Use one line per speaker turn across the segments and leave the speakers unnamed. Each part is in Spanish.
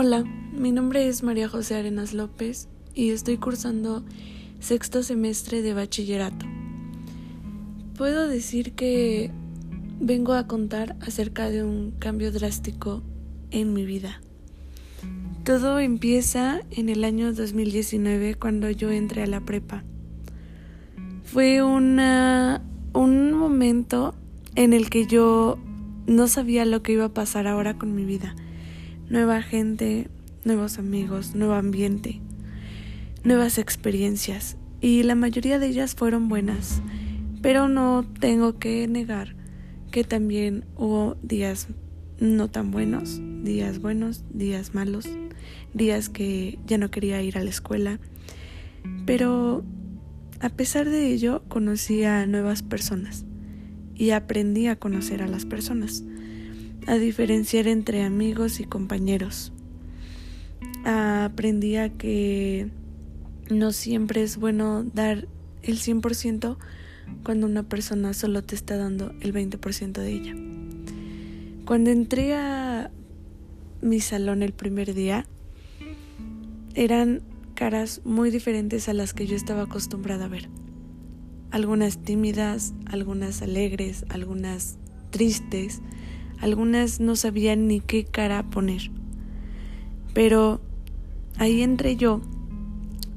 Hola, mi nombre es María José Arenas López y estoy cursando sexto semestre de bachillerato. Puedo decir que vengo a contar acerca de un cambio drástico en mi vida. Todo empieza en el año 2019 cuando yo entré a la prepa. Fue una, un momento en el que yo no sabía lo que iba a pasar ahora con mi vida nueva gente, nuevos amigos, nuevo ambiente, nuevas experiencias. Y la mayoría de ellas fueron buenas, pero no tengo que negar que también hubo días no tan buenos, días buenos, días malos, días que ya no quería ir a la escuela, pero a pesar de ello conocí a nuevas personas y aprendí a conocer a las personas a diferenciar entre amigos y compañeros. Aprendí a que no siempre es bueno dar el 100% cuando una persona solo te está dando el 20% de ella. Cuando entré a mi salón el primer día, eran caras muy diferentes a las que yo estaba acostumbrada a ver. Algunas tímidas, algunas alegres, algunas tristes, algunas no sabían ni qué cara poner. Pero ahí entré yo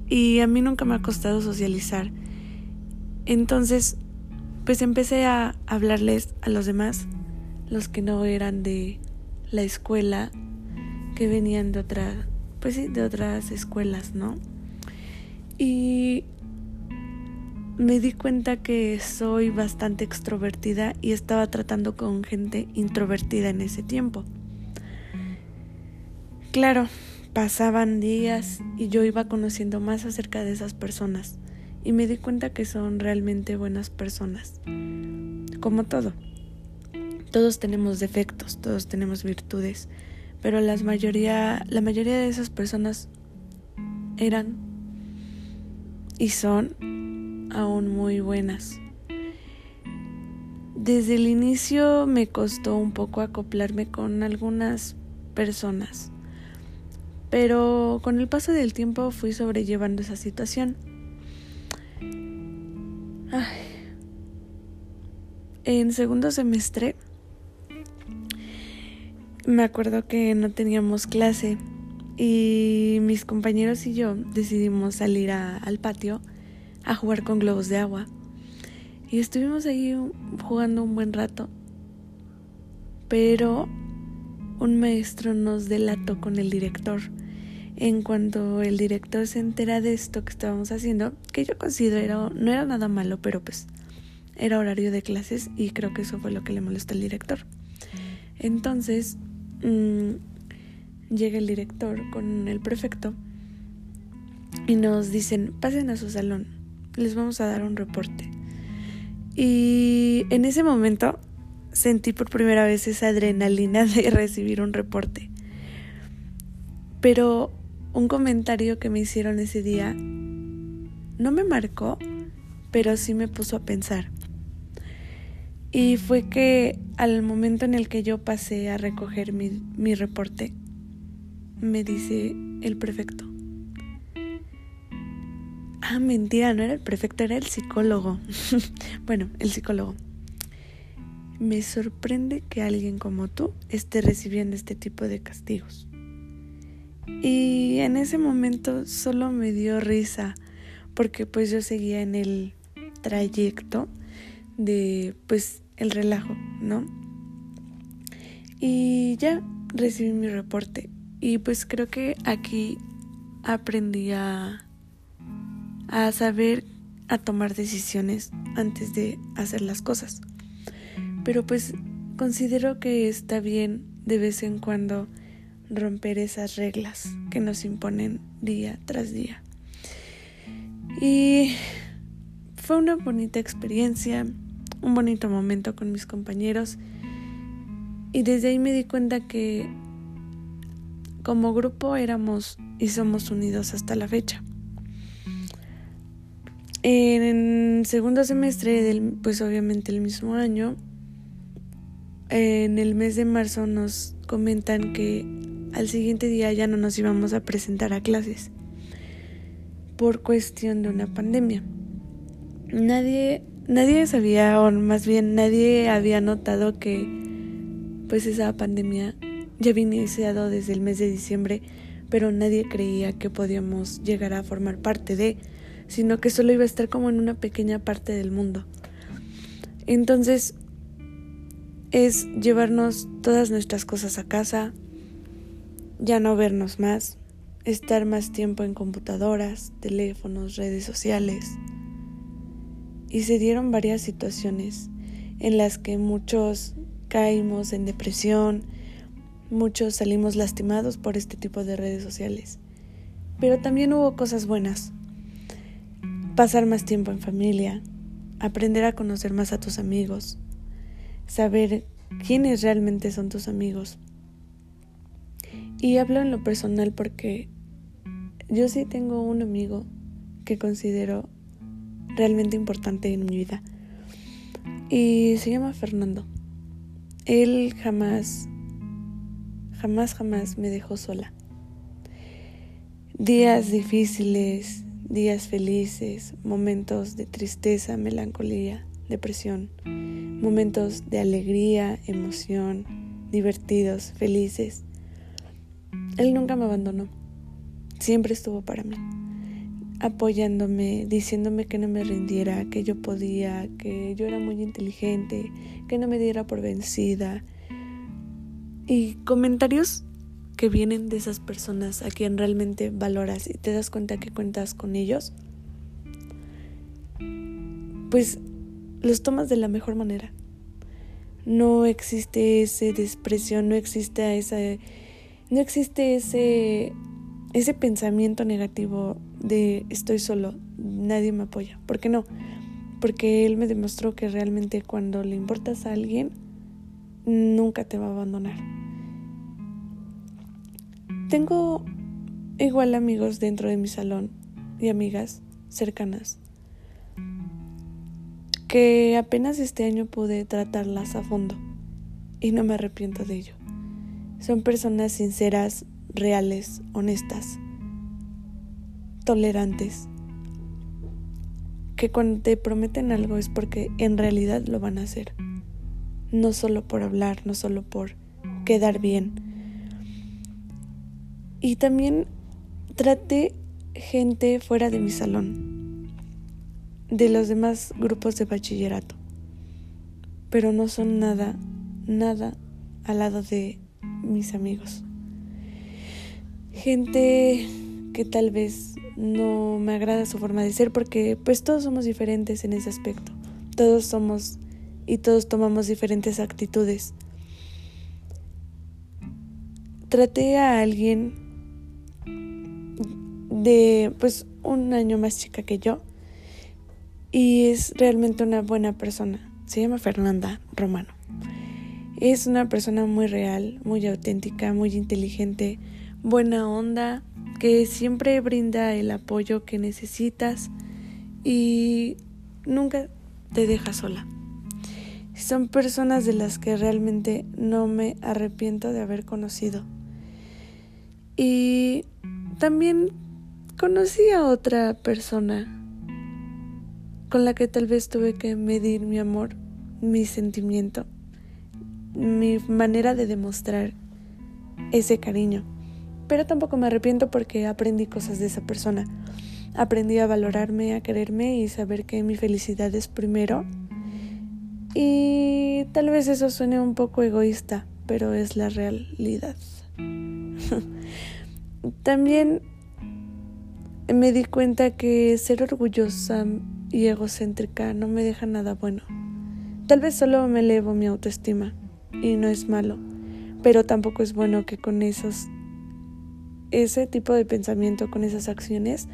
y a mí nunca me ha costado socializar. Entonces, pues empecé a hablarles a los demás, los que no eran de la escuela, que venían de otra, pues sí, de otras escuelas, ¿no? Y me di cuenta que soy bastante extrovertida y estaba tratando con gente introvertida en ese tiempo. Claro, pasaban días y yo iba conociendo más acerca de esas personas y me di cuenta que son realmente buenas personas. Como todo. Todos tenemos defectos, todos tenemos virtudes, pero la mayoría, la mayoría de esas personas eran y son aún muy buenas. Desde el inicio me costó un poco acoplarme con algunas personas, pero con el paso del tiempo fui sobrellevando esa situación. En segundo semestre me acuerdo que no teníamos clase y mis compañeros y yo decidimos salir al patio a jugar con globos de agua. Y estuvimos ahí jugando un buen rato. Pero un maestro nos delató con el director. En cuanto el director se entera de esto que estábamos haciendo, que yo considero no era nada malo, pero pues era horario de clases y creo que eso fue lo que le molestó al director. Entonces mm, llega el director con el prefecto y nos dicen, pasen a su salón les vamos a dar un reporte. Y en ese momento sentí por primera vez esa adrenalina de recibir un reporte. Pero un comentario que me hicieron ese día no me marcó, pero sí me puso a pensar. Y fue que al momento en el que yo pasé a recoger mi, mi reporte, me dice el prefecto, Ah, mentira, no era el prefecto, era el psicólogo. bueno, el psicólogo. Me sorprende que alguien como tú esté recibiendo este tipo de castigos. Y en ese momento solo me dio risa porque pues yo seguía en el trayecto de pues el relajo, ¿no? Y ya recibí mi reporte y pues creo que aquí aprendí a a saber a tomar decisiones antes de hacer las cosas. Pero pues considero que está bien de vez en cuando romper esas reglas que nos imponen día tras día. Y fue una bonita experiencia, un bonito momento con mis compañeros y desde ahí me di cuenta que como grupo éramos y somos unidos hasta la fecha. En segundo semestre del, pues obviamente el mismo año, en el mes de marzo nos comentan que al siguiente día ya no nos íbamos a presentar a clases por cuestión de una pandemia. Nadie, nadie sabía, o más bien nadie había notado que pues esa pandemia ya había iniciado desde el mes de diciembre, pero nadie creía que podíamos llegar a formar parte de, sino que solo iba a estar como en una pequeña parte del mundo. Entonces, es llevarnos todas nuestras cosas a casa, ya no vernos más, estar más tiempo en computadoras, teléfonos, redes sociales. Y se dieron varias situaciones en las que muchos caímos en depresión, muchos salimos lastimados por este tipo de redes sociales. Pero también hubo cosas buenas. Pasar más tiempo en familia, aprender a conocer más a tus amigos, saber quiénes realmente son tus amigos. Y hablo en lo personal porque yo sí tengo un amigo que considero realmente importante en mi vida. Y se llama Fernando. Él jamás, jamás, jamás me dejó sola. Días difíciles, días felices, momentos de tristeza, melancolía, depresión, momentos de alegría, emoción, divertidos, felices. Él nunca me abandonó, siempre estuvo para mí, apoyándome, diciéndome que no me rindiera, que yo podía, que yo era muy inteligente, que no me diera por vencida. Y comentarios que vienen de esas personas a quien realmente valoras y te das cuenta que cuentas con ellos, pues los tomas de la mejor manera. No existe ese desprecio, no existe ese, no existe ese, ese pensamiento negativo de estoy solo, nadie me apoya. ¿Por qué no? Porque él me demostró que realmente cuando le importas a alguien, nunca te va a abandonar. Tengo igual amigos dentro de mi salón y amigas cercanas que apenas este año pude tratarlas a fondo y no me arrepiento de ello. Son personas sinceras, reales, honestas, tolerantes, que cuando te prometen algo es porque en realidad lo van a hacer, no solo por hablar, no solo por quedar bien. Y también traté gente fuera de mi salón, de los demás grupos de bachillerato, pero no son nada, nada al lado de mis amigos. Gente que tal vez no me agrada su forma de ser porque pues todos somos diferentes en ese aspecto. Todos somos y todos tomamos diferentes actitudes. Traté a alguien de pues un año más chica que yo y es realmente una buena persona. Se llama Fernanda Romano. Es una persona muy real, muy auténtica, muy inteligente, buena onda, que siempre brinda el apoyo que necesitas y nunca te deja sola. Son personas de las que realmente no me arrepiento de haber conocido. Y también conocí a otra persona con la que tal vez tuve que medir mi amor, mi sentimiento, mi manera de demostrar ese cariño. Pero tampoco me arrepiento porque aprendí cosas de esa persona. Aprendí a valorarme, a quererme y saber que mi felicidad es primero. Y tal vez eso suene un poco egoísta, pero es la realidad. También me di cuenta que ser orgullosa y egocéntrica no me deja nada bueno. Tal vez solo me elevo mi autoestima y no es malo, pero tampoco es bueno que con esos ese tipo de pensamiento, con esas acciones,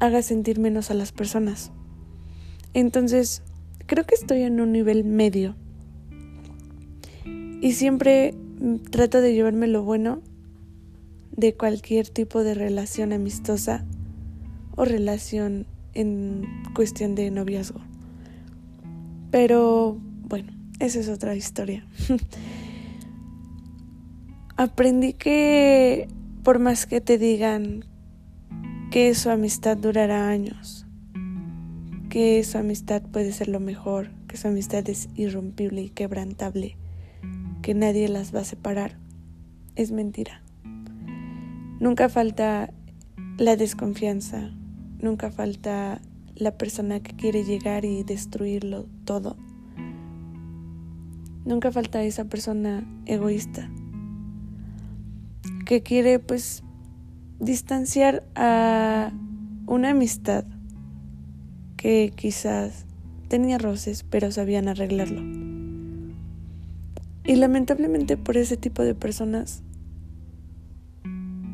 haga sentir menos a las personas. Entonces, creo que estoy en un nivel medio. Y siempre trato de llevarme lo bueno de cualquier tipo de relación amistosa o relación en cuestión de noviazgo. Pero bueno, esa es otra historia. aprendí que por más que te digan que su amistad durará años, que su amistad puede ser lo mejor, que su amistad es irrompible y quebrantable, que nadie las va a separar, es mentira. Nunca falta la desconfianza, nunca falta la persona que quiere llegar y destruirlo todo. Nunca falta esa persona egoísta que quiere pues distanciar a una amistad que quizás tenía roces pero sabían arreglarlo. Y lamentablemente por ese tipo de personas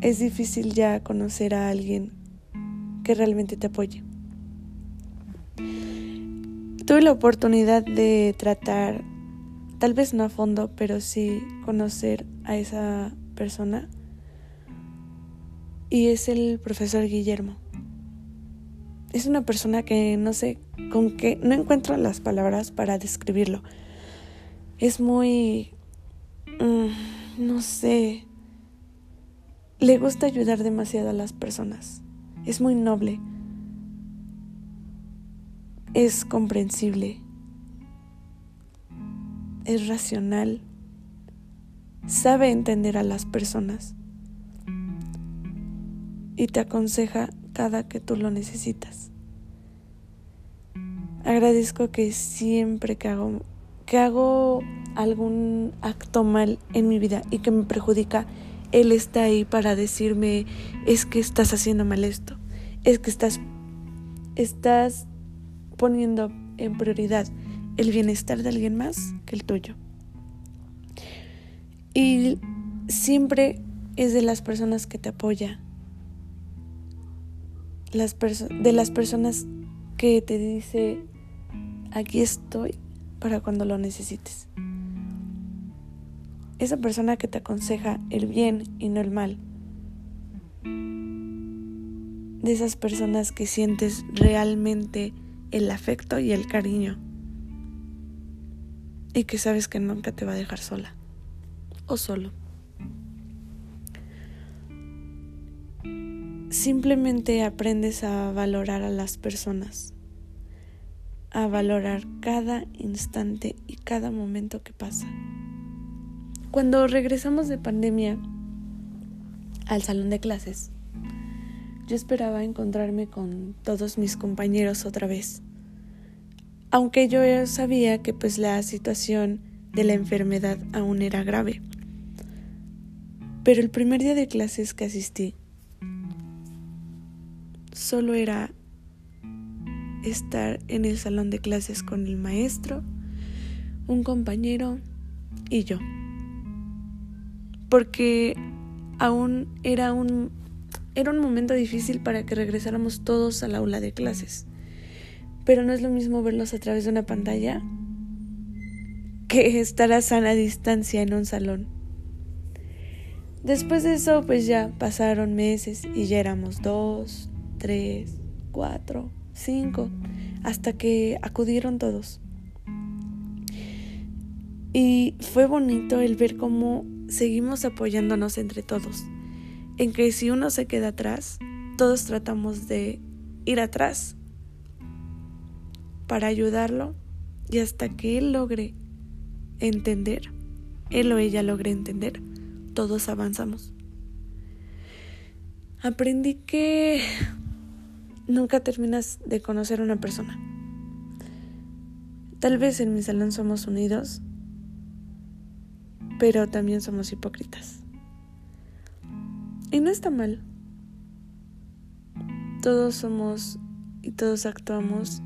es difícil ya conocer a alguien realmente te apoye. Tuve la oportunidad de tratar, tal vez no a fondo, pero sí conocer a esa persona. Y es el profesor Guillermo. Es una persona que no sé con qué, no encuentro las palabras para describirlo. Es muy, mm, no sé, le gusta ayudar demasiado a las personas. Es muy noble. Es comprensible. Es racional. Sabe entender a las personas. Y te aconseja cada que tú lo necesitas. Agradezco que siempre que hago, que hago algún acto mal en mi vida y que me perjudica, él está ahí para decirme, es que estás haciendo mal esto, es que estás, estás poniendo en prioridad el bienestar de alguien más que el tuyo. Y siempre es de las personas que te apoya, las de las personas que te dice, aquí estoy para cuando lo necesites esa persona que te aconseja el bien y no el mal. De esas personas que sientes realmente el afecto y el cariño. Y que sabes que nunca te va a dejar sola o solo. Simplemente aprendes a valorar a las personas, a valorar cada instante y cada momento que pasa. Cuando regresamos de pandemia al salón de clases, yo esperaba encontrarme con todos mis compañeros otra vez. Aunque yo sabía que pues la situación de la enfermedad aún era grave. Pero el primer día de clases que asistí solo era estar en el salón de clases con el maestro, un compañero y yo porque aún era un, era un momento difícil para que regresáramos todos al aula de clases. Pero no es lo mismo verlos a través de una pantalla que estar a sana distancia en un salón. Después de eso, pues ya pasaron meses y ya éramos dos, tres, cuatro, cinco, hasta que acudieron todos. Y fue bonito el ver cómo seguimos apoyándonos entre todos, en que si uno se queda atrás, todos tratamos de ir atrás para ayudarlo y hasta que él logre entender, él o ella logre entender, todos avanzamos. Aprendí que nunca terminas de conocer a una persona. Tal vez en mi salón somos unidos, pero también somos hipócritas. Y no está mal. Todos somos y todos actuamos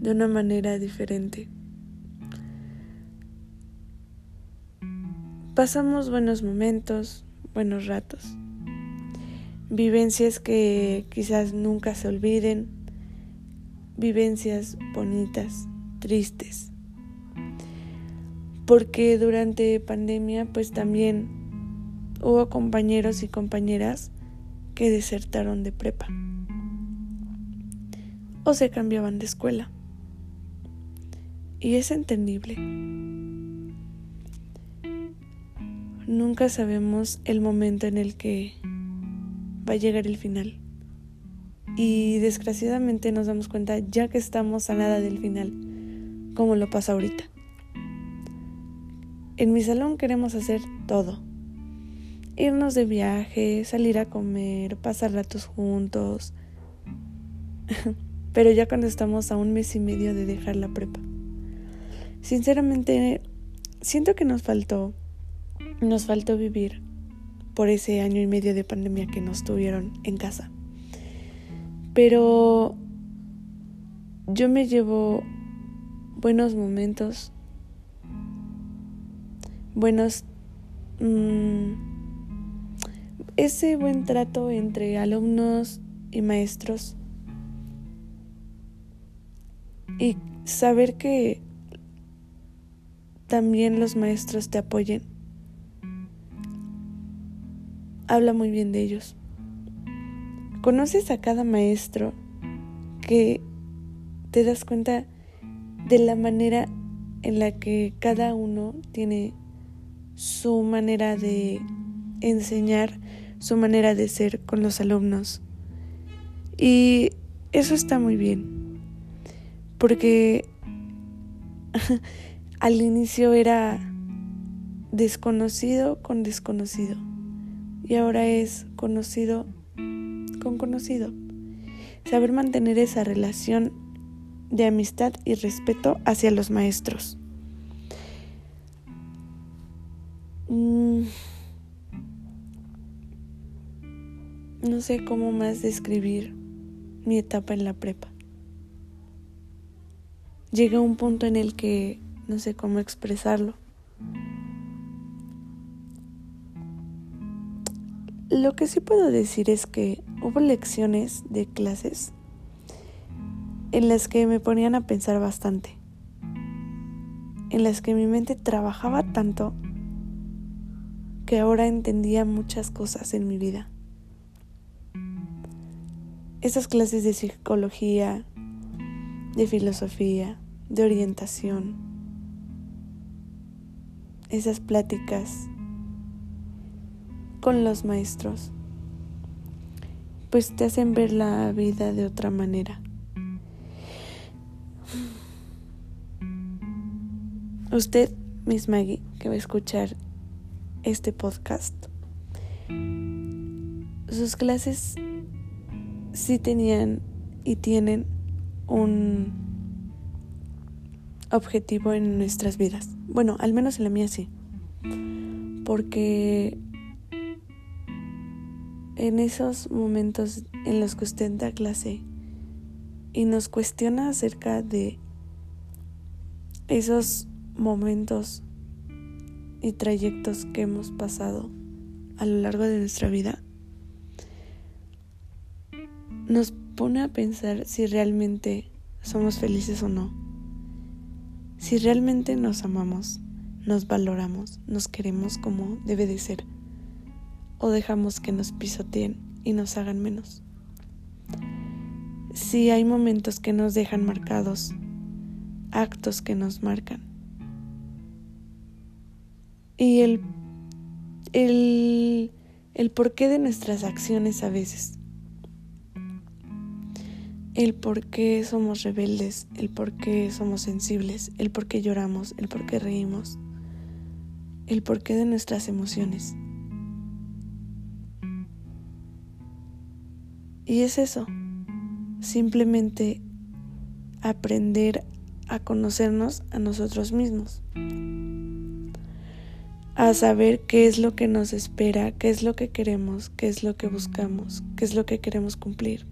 de una manera diferente. Pasamos buenos momentos, buenos ratos, vivencias que quizás nunca se olviden, vivencias bonitas, tristes porque durante pandemia pues también hubo compañeros y compañeras que desertaron de prepa o se cambiaban de escuela. Y es entendible. nunca sabemos el momento en el que va a llegar el final. Y desgraciadamente nos damos cuenta ya que estamos a nada del final, como lo pasa ahorita. En mi salón queremos hacer todo. Irnos de viaje, salir a comer, pasar ratos juntos. Pero ya cuando estamos a un mes y medio de dejar la prepa. Sinceramente, siento que nos faltó, nos faltó vivir por ese año y medio de pandemia que nos tuvieron en casa. Pero yo me llevo buenos momentos buenos... Mm, ese buen trato entre alumnos y maestros y saber que también los maestros te apoyen habla muy bien de ellos. Conoces a cada maestro que te das cuenta de la manera en la que cada uno tiene su manera de enseñar, su manera de ser con los alumnos. Y eso está muy bien, porque al inicio era desconocido con desconocido y ahora es conocido con conocido. Saber mantener esa relación de amistad y respeto hacia los maestros. Mm. no sé cómo más describir mi etapa en la prepa. Llegué a un punto en el que no sé cómo expresarlo. Lo que sí puedo decir es que hubo lecciones de clases en las que me ponían a pensar bastante, en las que mi mente trabajaba tanto que ahora entendía muchas cosas en mi vida. Esas clases de psicología, de filosofía, de orientación, esas pláticas con los maestros, pues te hacen ver la vida de otra manera. Usted, Miss Maggie, que va a escuchar este podcast. Sus clases sí tenían y tienen un objetivo en nuestras vidas. Bueno, al menos en la mía sí. Porque en esos momentos en los que usted da clase y nos cuestiona acerca de esos momentos y trayectos que hemos pasado a lo largo de nuestra vida nos pone a pensar si realmente somos felices o no, si realmente nos amamos, nos valoramos, nos queremos como debe de ser, o dejamos que nos pisoteen y nos hagan menos. Si hay momentos que nos dejan marcados, actos que nos marcan, y el, el, el porqué de nuestras acciones a veces. El por qué somos rebeldes, el por qué somos sensibles, el por qué lloramos, el por qué reímos, el porqué de nuestras emociones. Y es eso, simplemente aprender a conocernos a nosotros mismos a saber qué es lo que nos espera, qué es lo que queremos, qué es lo que buscamos, qué es lo que queremos cumplir.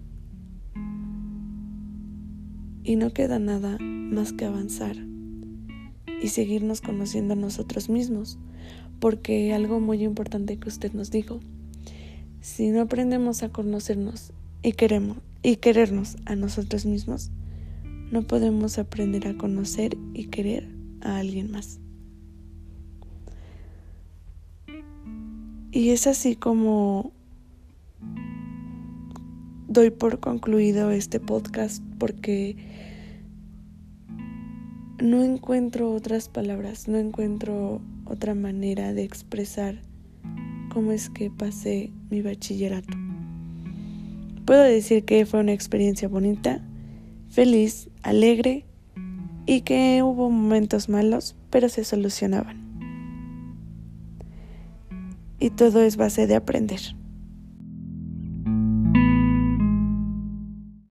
Y no queda nada más que avanzar y seguirnos conociendo a nosotros mismos, porque algo muy importante que usted nos dijo, si no aprendemos a conocernos y queremos y querernos a nosotros mismos, no podemos aprender a conocer y querer a alguien más. Y es así como doy por concluido este podcast porque no encuentro otras palabras, no encuentro otra manera de expresar cómo es que pasé mi bachillerato. Puedo decir que fue una experiencia bonita, feliz, alegre y que hubo momentos malos, pero se solucionaban. Y todo es base de aprender.